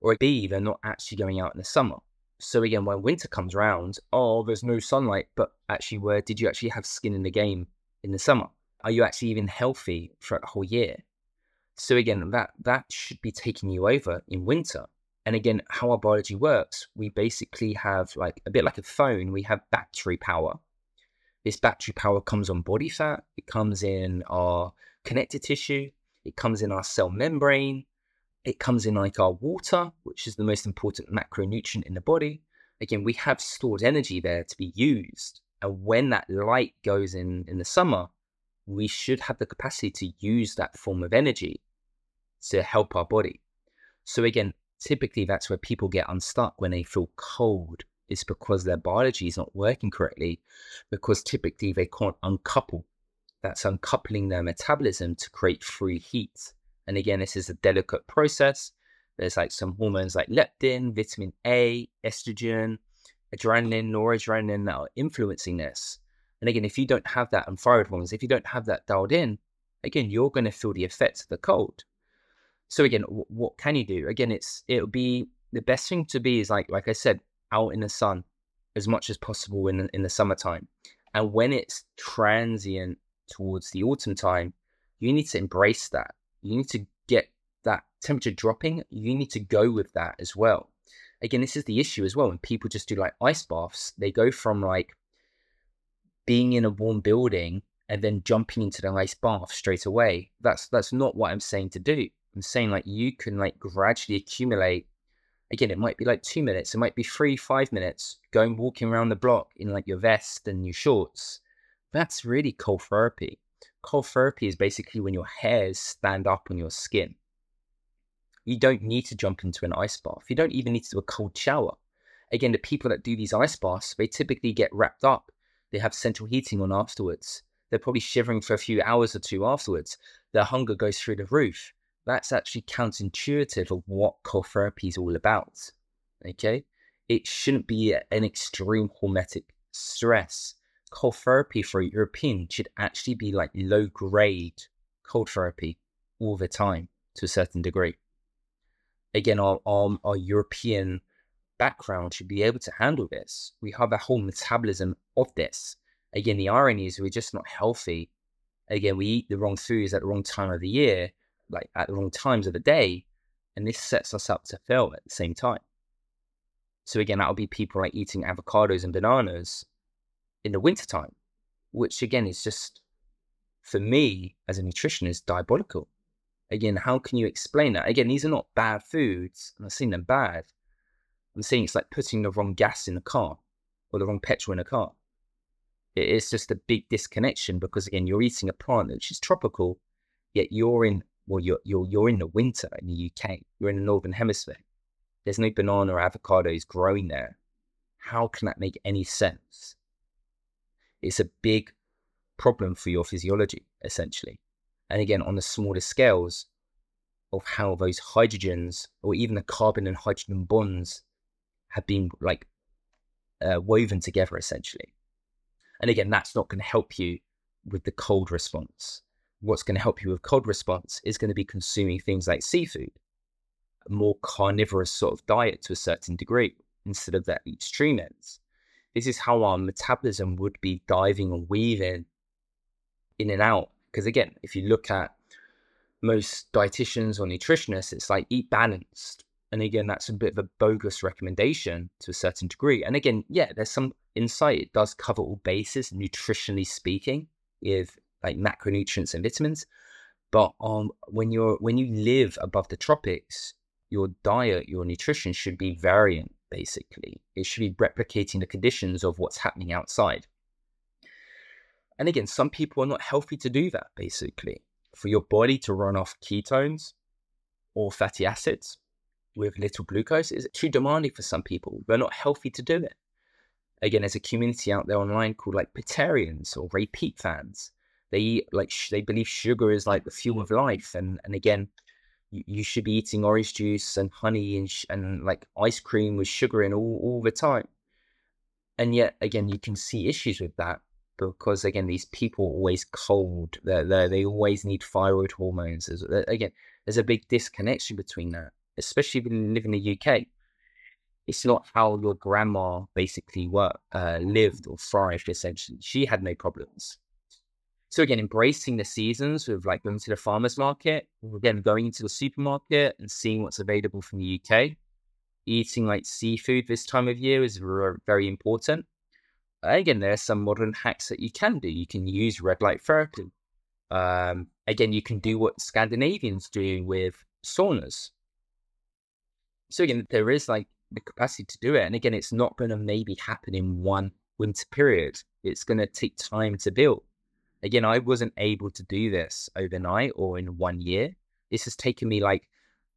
or B, they're not actually going out in the summer. So again, when winter comes around, oh, there's no sunlight, but actually, where did you actually have skin in the game in the summer? Are you actually even healthy for a whole year? So again, that that should be taking you over in winter. And again, how our biology works, we basically have like a bit like a phone, we have battery power. This battery power comes on body fat, it comes in our connective tissue, it comes in our cell membrane, it comes in like our water, which is the most important macronutrient in the body. Again, we have stored energy there to be used. And when that light goes in in the summer, we should have the capacity to use that form of energy to help our body. So again, typically that's where people get unstuck when they feel cold. It's because their biology is not working correctly, because typically they can't uncouple. That's uncoupling their metabolism to create free heat. And again, this is a delicate process. There's like some hormones like leptin, vitamin A, estrogen, adrenaline, noradrenaline that are influencing this. And again, if you don't have that and thyroid hormones, if you don't have that dialed in, again, you're going to feel the effects of the cold. So again, w- what can you do? Again, it's it'll be the best thing to be is like like I said, out in the sun as much as possible in the, in the summertime. And when it's transient towards the autumn time, you need to embrace that. You need to get that temperature dropping. You need to go with that as well. Again, this is the issue as well. When people just do like ice baths, they go from like being in a warm building and then jumping into the ice bath straight away. That's that's not what I'm saying to do. I'm saying like you can like gradually accumulate. Again, it might be like two minutes, it might be three, five minutes going walking around the block in like your vest and your shorts. That's really cold therapy. Cold therapy is basically when your hairs stand up on your skin. You don't need to jump into an ice bath. You don't even need to do a cold shower. Again, the people that do these ice baths, they typically get wrapped up. They have central heating on afterwards. They're probably shivering for a few hours or two afterwards. Their hunger goes through the roof that's actually counterintuitive of what cold therapy is all about. Okay, it shouldn't be an extreme hormetic stress. Cold therapy for a European should actually be like low grade cold therapy all the time to a certain degree. Again, our, our, our European background should be able to handle this. We have a whole metabolism of this. Again, the irony is we're just not healthy. Again, we eat the wrong foods at the wrong time of the year like at wrong times of the day, and this sets us up to fail at the same time. So again, that'll be people like eating avocados and bananas in the wintertime, which again is just for me as a nutritionist diabolical. Again, how can you explain that? Again, these are not bad foods. I'm not saying they're bad. I'm saying it's like putting the wrong gas in a car or the wrong petrol in a car. It's just a big disconnection because again, you're eating a plant which is tropical, yet you're in well, you're, you're, you're in the winter in the UK, you're in the Northern Hemisphere. There's no banana or avocados growing there. How can that make any sense? It's a big problem for your physiology, essentially. And again, on the smaller scales of how those hydrogens or even the carbon and hydrogen bonds have been like uh, woven together, essentially. And again, that's not going to help you with the cold response what's going to help you with cold response is going to be consuming things like seafood, a more carnivorous sort of diet to a certain degree instead of that extreme ends. This is how our metabolism would be diving and weaving in and out. Because again, if you look at most dietitians or nutritionists, it's like eat balanced. And again, that's a bit of a bogus recommendation to a certain degree. And again, yeah, there's some insight. It does cover all bases, nutritionally speaking, if like macronutrients and vitamins. But um, when you're when you live above the tropics, your diet, your nutrition should be variant. Basically, it should be replicating the conditions of what's happening outside. And again, some people are not healthy to do that. Basically, for your body to run off ketones or fatty acids with little glucose is too demanding for some people. They're not healthy to do it. Again, there's a community out there online called like Peatarians or Ray Peat fans they eat like sh- they believe sugar is like the fuel of life, and and again, you, you should be eating orange juice and honey and sh- and like ice cream with sugar in all all the time. And yet, again, you can see issues with that because again, these people are always cold. They they they always need thyroid hormones. There's, again, there's a big disconnection between that. especially if you live in the UK. It's not how your grandma basically worked, uh, lived or thrived. Essentially, she had no problems. So again, embracing the seasons with like going to the farmers market, again going into the supermarket and seeing what's available from the UK. Eating like seafood this time of year is very important. Again, there are some modern hacks that you can do. You can use red light therapy. Um, again, you can do what Scandinavians do with saunas. So again, there is like the capacity to do it. And again, it's not going to maybe happen in one winter period. It's going to take time to build. Again, I wasn't able to do this overnight or in one year. This has taken me like,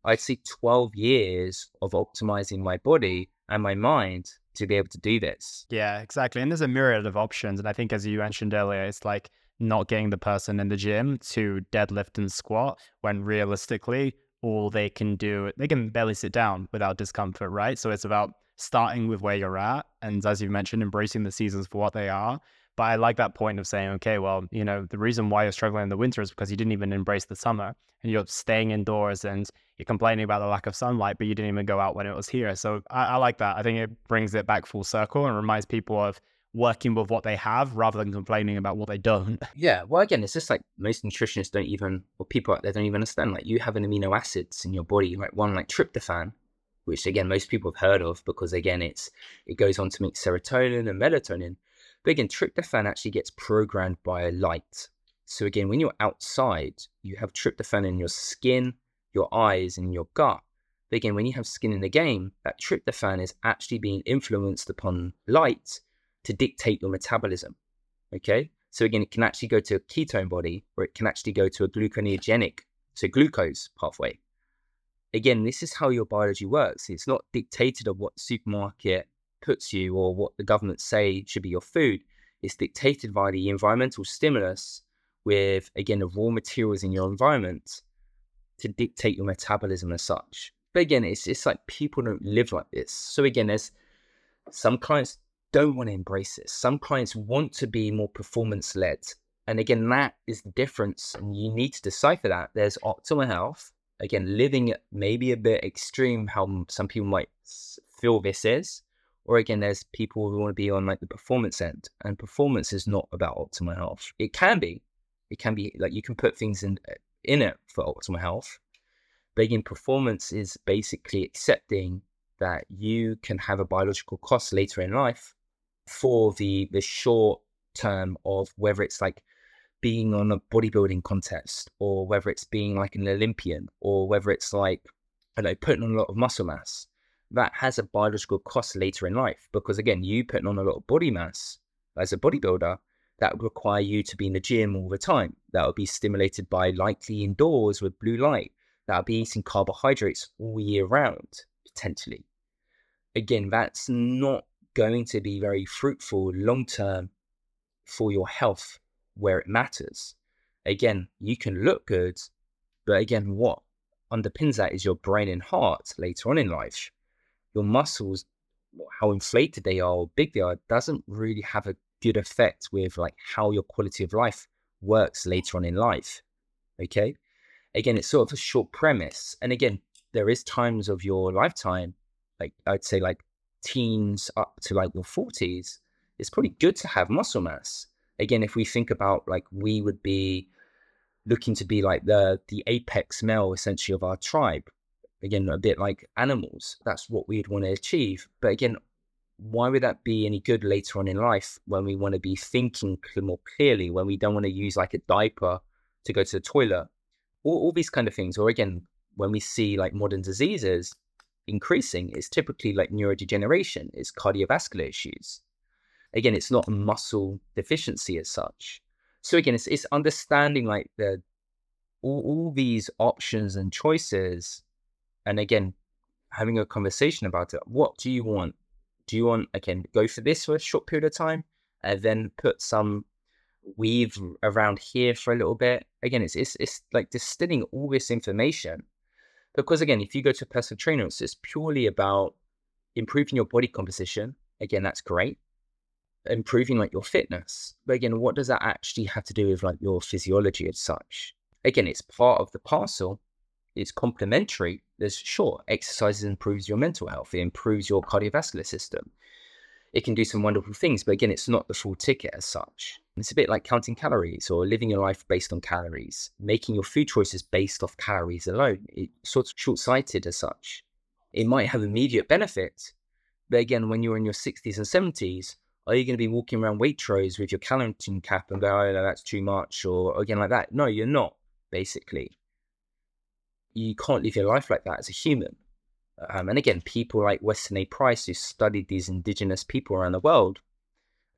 I'd say 12 years of optimizing my body and my mind to be able to do this. Yeah, exactly. And there's a myriad of options. And I think, as you mentioned earlier, it's like not getting the person in the gym to deadlift and squat when realistically, all they can do, they can barely sit down without discomfort, right? So it's about starting with where you're at. And as you mentioned, embracing the seasons for what they are but I like that point of saying, okay, well, you know, the reason why you're struggling in the winter is because you didn't even embrace the summer and you're staying indoors and you're complaining about the lack of sunlight, but you didn't even go out when it was here. So I, I like that. I think it brings it back full circle and reminds people of working with what they have rather than complaining about what they don't. *laughs* Yeah. Well, again, it's just like most nutritionists don't even, or people out there don't even understand. Like you have an amino acids in your body, like one like tryptophan, which again most people have heard of because again it's it goes on to make serotonin and melatonin. But again, tryptophan actually gets programmed by a light. So again, when you're outside, you have tryptophan in your skin, your eyes, and your gut. But again, when you have skin in the game, that tryptophan is actually being influenced upon light to dictate your metabolism. Okay. So again, it can actually go to a ketone body or it can actually go to a gluconeogenic, so glucose pathway. Again, this is how your biology works. It's not dictated of what supermarket puts you or what the government say should be your food is dictated by the environmental stimulus with again the raw materials in your environment to dictate your metabolism as such. But again it's it's like people don't live like this. So again there's some clients don't want to embrace this. Some clients want to be more performance led and again that is the difference and you need to decipher that. There's optimal health. Again living maybe a bit extreme how some people might feel this is or again, there's people who want to be on like the performance end, and performance is not about optimal health. It can be, it can be like you can put things in uh, in it for optimal health. But again, performance is basically accepting that you can have a biological cost later in life for the the short term of whether it's like being on a bodybuilding contest or whether it's being like an Olympian or whether it's like I don't know putting on a lot of muscle mass that has a biological cost later in life because again you putting on a lot of body mass as a bodybuilder that would require you to be in the gym all the time. That would be stimulated by likely indoors with blue light. That would be eating carbohydrates all year round potentially. Again that's not going to be very fruitful long term for your health where it matters. Again you can look good but again what underpins that is your brain and heart later on in life your muscles, how inflated they are or big they are, doesn't really have a good effect with like how your quality of life works later on in life. Okay. Again, it's sort of a short premise. And again, there is times of your lifetime, like I'd say like teens up to like your 40s, it's probably good to have muscle mass. Again, if we think about like we would be looking to be like the the apex male essentially of our tribe again, a bit like animals. That's what we'd want to achieve. But again, why would that be any good later on in life when we want to be thinking more clearly, when we don't want to use like a diaper to go to the toilet? All, all these kind of things. Or again, when we see like modern diseases increasing, it's typically like neurodegeneration, it's cardiovascular issues. Again, it's not muscle deficiency as such. So again, it's, it's understanding like the all, all these options and choices and again, having a conversation about it. What do you want? Do you want again go for this for a short period of time, and then put some weave around here for a little bit? Again, it's it's it's like distilling all this information, because again, if you go to a personal trainer, it's, it's purely about improving your body composition. Again, that's great. Improving like your fitness, but again, what does that actually have to do with like your physiology as such? Again, it's part of the parcel. It's complementary, there's sure exercise improves your mental health, it improves your cardiovascular system. It can do some wonderful things, but again, it's not the full ticket as such. It's a bit like counting calories or living your life based on calories, making your food choices based off calories alone. It's sort of short sighted as such. It might have immediate benefits, but again, when you're in your 60s and 70s, are you going to be walking around Waitrose with your calorie cap and go, oh, no, that's too much, or again like that? No, you're not, basically. You can't live your life like that as a human. Um, and again, people like Weston A. Price, who studied these indigenous people around the world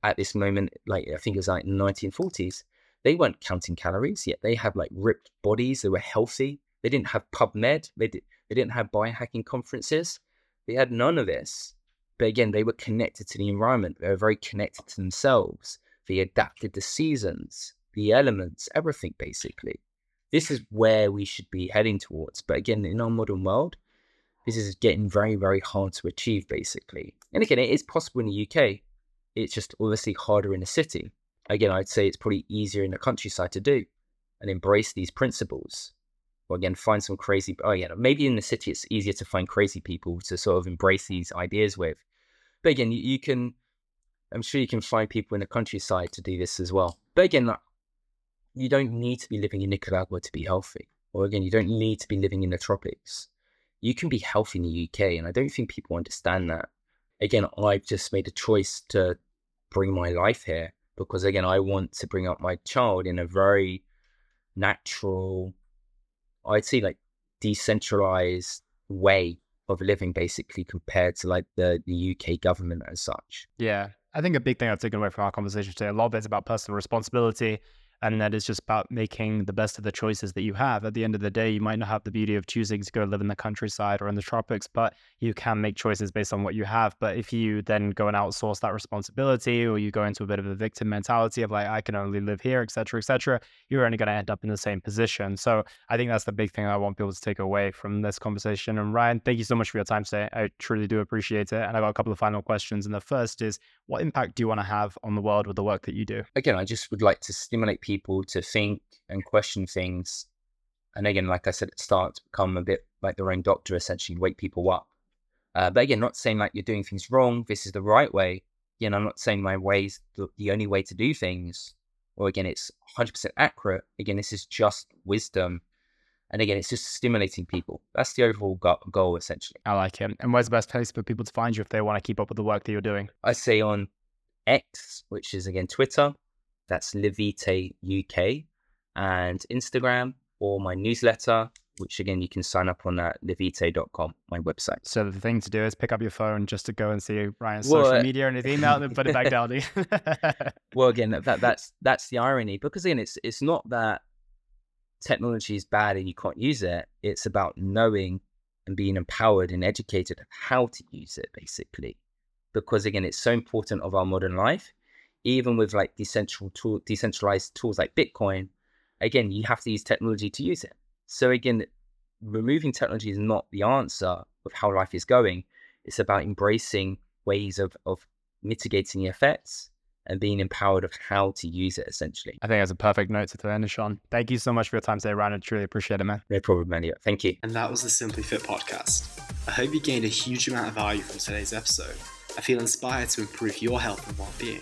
at this moment, like I think it was like 1940s, they weren't counting calories yet. They had like ripped bodies. They were healthy. They didn't have PubMed. They, did, they didn't have biohacking conferences. They had none of this. But again, they were connected to the environment. They were very connected to themselves. They adapted the seasons, the elements, everything basically. This is where we should be heading towards. But again, in our modern world, this is getting very, very hard to achieve, basically. And again, it is possible in the UK. It's just obviously harder in a city. Again, I'd say it's probably easier in the countryside to do and embrace these principles. Or again, find some crazy. Oh, yeah, maybe in the city it's easier to find crazy people to sort of embrace these ideas with. But again, you, you can. I'm sure you can find people in the countryside to do this as well. But again, you don't need to be living in Nicaragua to be healthy. Or again, you don't need to be living in the tropics you can be healthy in the UK. And I don't think people understand that. Again, I've just made a choice to bring my life here because, again, I want to bring up my child in a very natural, I'd say like decentralized way of living, basically, compared to like the, the UK government as such. Yeah. I think a big thing I've taken away from our conversation today, a lot of it's about personal responsibility and that is just about making the best of the choices that you have. At the end of the day, you might not have the beauty of choosing to go live in the countryside or in the tropics, but you can make choices based on what you have. But if you then go and outsource that responsibility, or you go into a bit of a victim mentality of like, I can only live here, etc., etc., you're only going to end up in the same position. So I think that's the big thing I want people to take away from this conversation. And Ryan, thank you so much for your time today. I truly do appreciate it. And I got a couple of final questions. And the first is, what impact do you want to have on the world with the work that you do? Again, I just would like to stimulate people people to think and question things. And again, like I said, it starts to become a bit like their own doctor, essentially wake people up. Uh, but again, not saying like you're doing things wrong. This is the right way. Again, I'm not saying my way's the, the only way to do things. Or again, it's 100% accurate. Again, this is just wisdom. And again, it's just stimulating people. That's the overall go- goal, essentially. I like it. And where's the best place for people to find you if they want to keep up with the work that you're doing? I say on X, which is again Twitter, that's livevitae UK and Instagram or my newsletter, which again you can sign up on at livevitae.com, my website. So the thing to do is pick up your phone just to go and see Ryan's well, social uh, media and his *laughs* email and then put it back down. *laughs* well, again, that that's that's the irony because again, it's it's not that technology is bad and you can't use it. It's about knowing and being empowered and educated how to use it, basically. Because again, it's so important of our modern life even with like decentral tool, decentralized tools like Bitcoin, again, you have to use technology to use it. So again, removing technology is not the answer of how life is going. It's about embracing ways of, of mitigating the effects and being empowered of how to use it essentially. I think that's a perfect note to finish on. Thank you so much for your time today, Ryan. I truly appreciate it, man. No problem, Elliot. Thank you. And that was the Simply Fit podcast. I hope you gained a huge amount of value from today's episode. I feel inspired to improve your health and well-being